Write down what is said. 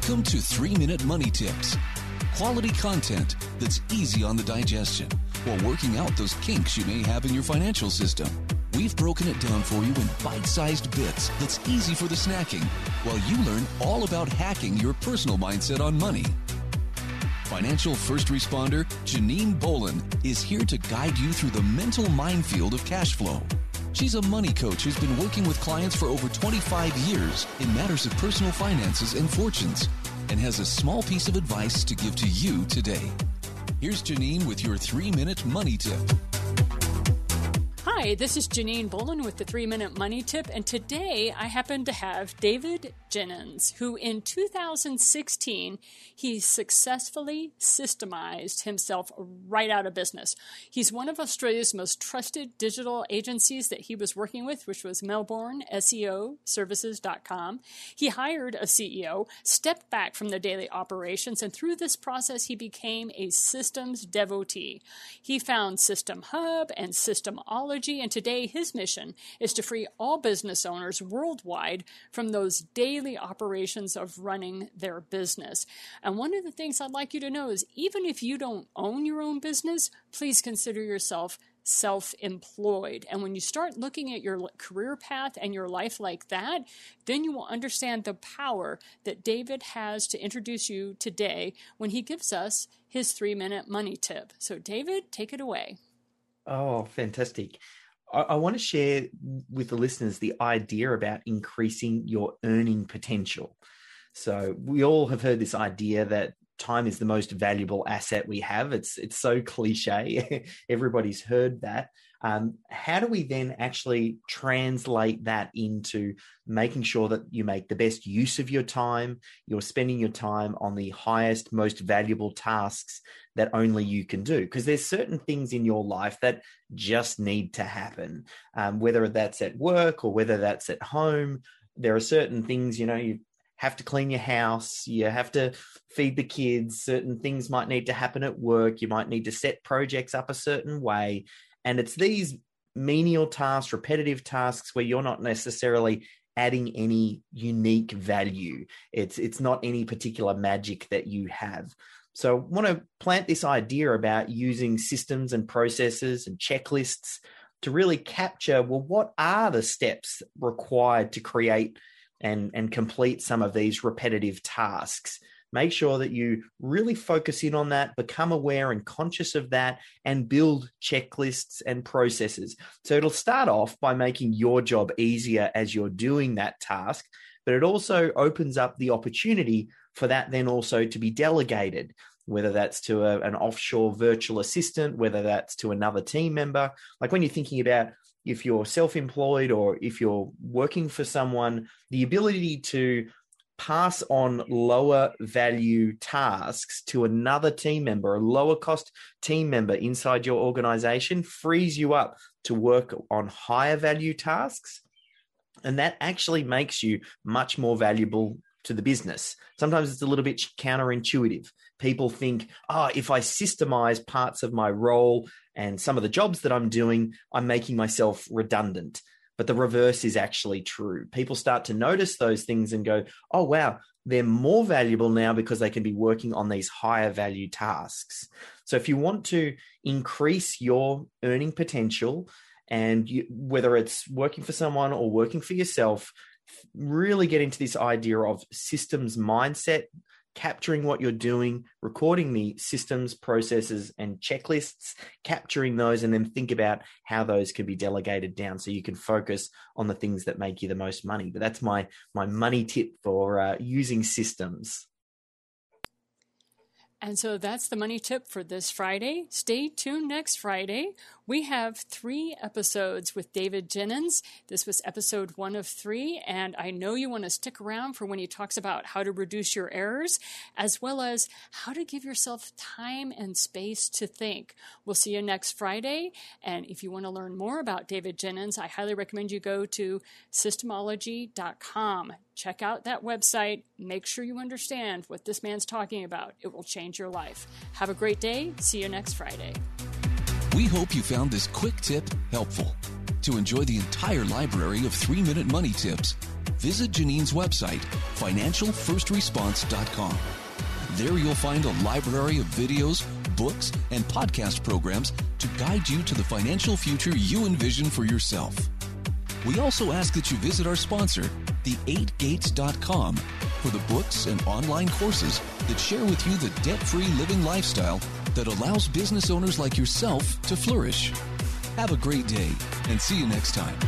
Welcome to 3 Minute Money Tips. Quality content that's easy on the digestion while working out those kinks you may have in your financial system. We've broken it down for you in bite sized bits that's easy for the snacking while you learn all about hacking your personal mindset on money. Financial first responder Janine Bolon is here to guide you through the mental minefield of cash flow. She's a money coach who's been working with clients for over 25 years in matters of personal finances and fortunes and has a small piece of advice to give to you today. Here's Janine with your three minute money tip. Hi, this is Janine Bolon with the Three Minute Money Tip, and today I happen to have David Jenyns, who in 2016 he successfully systemized himself right out of business. He's one of Australia's most trusted digital agencies that he was working with, which was Melbourne SEO Services.com. He hired a CEO, stepped back from the daily operations, and through this process he became a systems devotee. He found System Hub and Systemology and today his mission is to free all business owners worldwide from those daily operations of running their business. And one of the things I'd like you to know is even if you don't own your own business, please consider yourself self employed. And when you start looking at your career path and your life like that, then you will understand the power that David has to introduce you today when he gives us his three minute money tip. So, David, take it away. Oh, fantastic. I, I want to share with the listeners the idea about increasing your earning potential. So we all have heard this idea that time is the most valuable asset we have. It's it's so cliche. Everybody's heard that. Um, how do we then actually translate that into making sure that you make the best use of your time? You're spending your time on the highest, most valuable tasks that only you can do. Because there's certain things in your life that just need to happen, um, whether that's at work or whether that's at home. There are certain things, you know, you have to clean your house, you have to feed the kids, certain things might need to happen at work, you might need to set projects up a certain way. And it's these menial tasks, repetitive tasks where you're not necessarily adding any unique value. It's it's not any particular magic that you have. So I want to plant this idea about using systems and processes and checklists to really capture well what are the steps required to create and and complete some of these repetitive tasks. Make sure that you really focus in on that become aware and conscious of that and build checklists and processes. So it'll start off by making your job easier as you're doing that task but it also opens up the opportunity for that then also to be delegated whether that's to a, an offshore virtual assistant whether that's to another team member like when you're thinking about if you're self employed or if you're working for someone, the ability to pass on lower value tasks to another team member, a lower cost team member inside your organization frees you up to work on higher value tasks. And that actually makes you much more valuable to the business. Sometimes it's a little bit counterintuitive. People think, oh, if I systemize parts of my role and some of the jobs that I'm doing, I'm making myself redundant. But the reverse is actually true. People start to notice those things and go, oh, wow, they're more valuable now because they can be working on these higher value tasks. So if you want to increase your earning potential, and you, whether it's working for someone or working for yourself, really get into this idea of systems mindset, capturing what you're doing, recording the systems, processes, and checklists, capturing those, and then think about how those can be delegated down so you can focus on the things that make you the most money. But that's my my money tip for uh, using systems. And so that's the money tip for this Friday. Stay tuned next Friday. We have three episodes with David Jenyns. This was episode one of three, and I know you want to stick around for when he talks about how to reduce your errors, as well as how to give yourself time and space to think. We'll see you next Friday. And if you want to learn more about David Jenyns, I highly recommend you go to systemology.com check out that website. Make sure you understand what this man's talking about. It will change your life. Have a great day. See you next Friday. We hope you found this quick tip helpful. To enjoy the entire library of three minute money tips, visit Janine's website, financialfirstresponse.com. There you'll find a library of videos, books, and podcast programs to guide you to the financial future you envision for yourself. We also ask that you visit our sponsor, the8gates.com, for the books and online courses that share with you the debt free living lifestyle that allows business owners like yourself to flourish. Have a great day and see you next time.